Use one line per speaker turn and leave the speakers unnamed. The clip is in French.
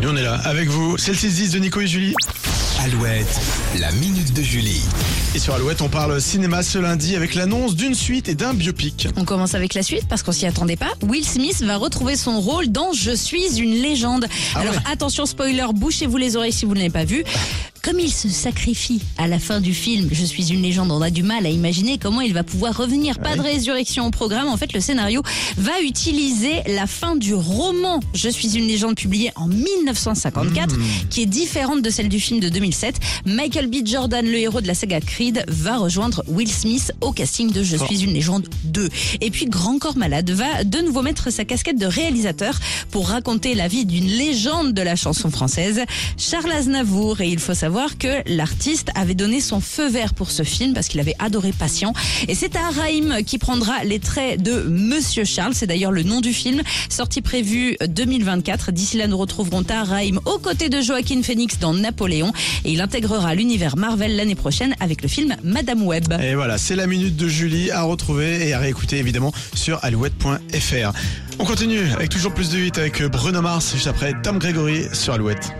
Et nous, on est là avec vous. C'est le 6-10 de Nico et Julie.
Alouette, la minute de Julie.
Et sur Alouette, on parle cinéma ce lundi avec l'annonce d'une suite et d'un biopic.
On commence avec la suite parce qu'on s'y attendait pas. Will Smith va retrouver son rôle dans Je suis une légende.
Ah
Alors
ouais.
attention spoiler, bouchez-vous les oreilles si vous ne l'avez pas vu. Comme il se sacrifie à la fin du film Je suis une légende, on a du mal à imaginer comment il va pouvoir revenir. Pas de résurrection au programme. En fait, le scénario va utiliser la fin du roman Je suis une légende publié en 1954, qui est différente de celle du film de 2007. Michael B. Jordan, le héros de la saga Creed, va rejoindre Will Smith au casting de Je
Fort.
suis une légende 2. Et puis Grand Corps Malade va de nouveau mettre sa casquette de réalisateur pour raconter la vie d'une légende de la chanson française, Charles Aznavour. Et il faut savoir que l'artiste avait donné son feu vert pour ce film parce qu'il avait adoré Patient. Et c'est Araïm qui prendra les traits de Monsieur Charles. C'est d'ailleurs le nom du film, sortie prévue 2024. D'ici là, nous retrouverons Araïm aux côtés de Joaquin Phoenix dans Napoléon. Et il intégrera l'univers Marvel l'année prochaine avec le film Madame Web.
Et voilà, c'est la minute de Julie à retrouver et à réécouter évidemment sur alouette.fr. On continue avec toujours plus de 8 avec Bruno Mars juste après Tom Gregory sur Alouette.